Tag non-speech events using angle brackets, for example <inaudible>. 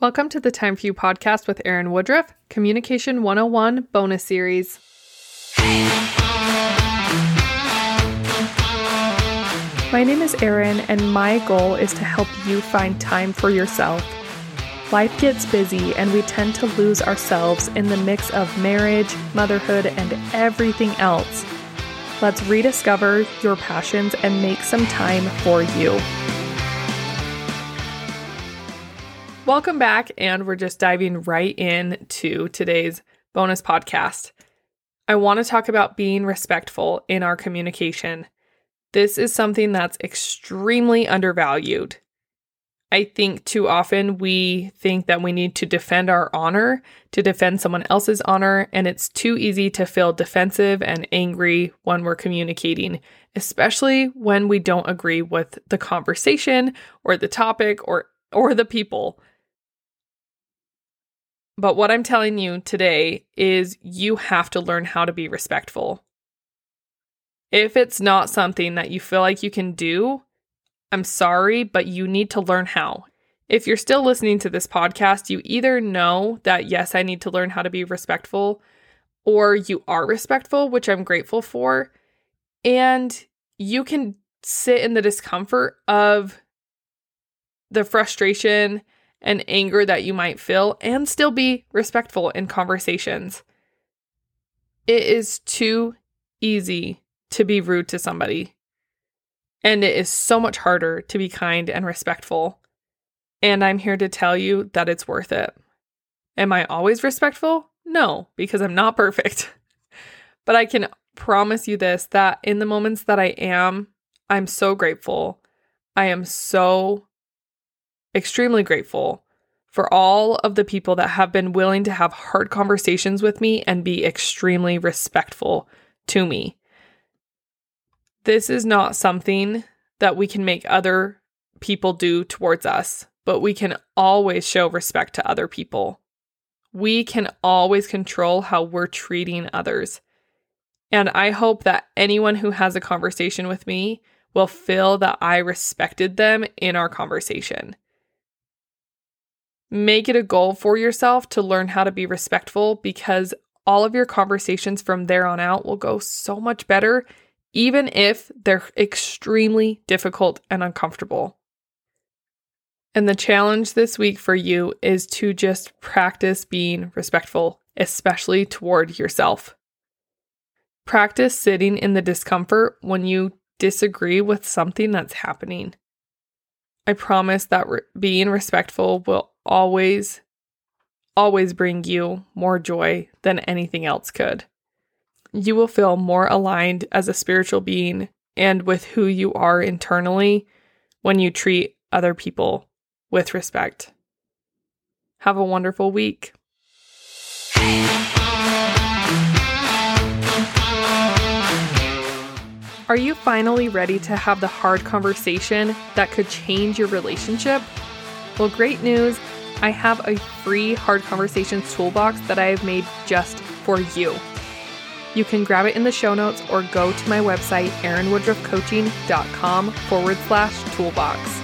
Welcome to the Time for You podcast with Erin Woodruff, Communication 101 bonus series. My name is Erin, and my goal is to help you find time for yourself. Life gets busy, and we tend to lose ourselves in the mix of marriage, motherhood, and everything else. Let's rediscover your passions and make some time for you. Welcome back, and we're just diving right in to today's bonus podcast. I want to talk about being respectful in our communication. This is something that's extremely undervalued. I think too often we think that we need to defend our honor to defend someone else's honor, and it's too easy to feel defensive and angry when we're communicating, especially when we don't agree with the conversation or the topic or or the people. But what I'm telling you today is you have to learn how to be respectful. If it's not something that you feel like you can do, I'm sorry, but you need to learn how. If you're still listening to this podcast, you either know that, yes, I need to learn how to be respectful, or you are respectful, which I'm grateful for. And you can sit in the discomfort of the frustration and anger that you might feel and still be respectful in conversations. It is too easy to be rude to somebody. And it is so much harder to be kind and respectful. And I'm here to tell you that it's worth it. Am I always respectful? No, because I'm not perfect. <laughs> but I can promise you this that in the moments that I am, I'm so grateful. I am so extremely grateful for all of the people that have been willing to have hard conversations with me and be extremely respectful to me. This is not something that we can make other people do towards us, but we can always show respect to other people. We can always control how we're treating others. And I hope that anyone who has a conversation with me will feel that I respected them in our conversation. Make it a goal for yourself to learn how to be respectful because all of your conversations from there on out will go so much better, even if they're extremely difficult and uncomfortable. And the challenge this week for you is to just practice being respectful, especially toward yourself. Practice sitting in the discomfort when you disagree with something that's happening. I promise that re- being respectful will always, always bring you more joy than anything else could. You will feel more aligned as a spiritual being and with who you are internally when you treat other people with respect. Have a wonderful week. Are you finally ready to have the hard conversation that could change your relationship? Well, great news. I have a free hard conversations toolbox that I have made just for you. You can grab it in the show notes or go to my website, erinwoodruffcoaching.com forward slash toolbox.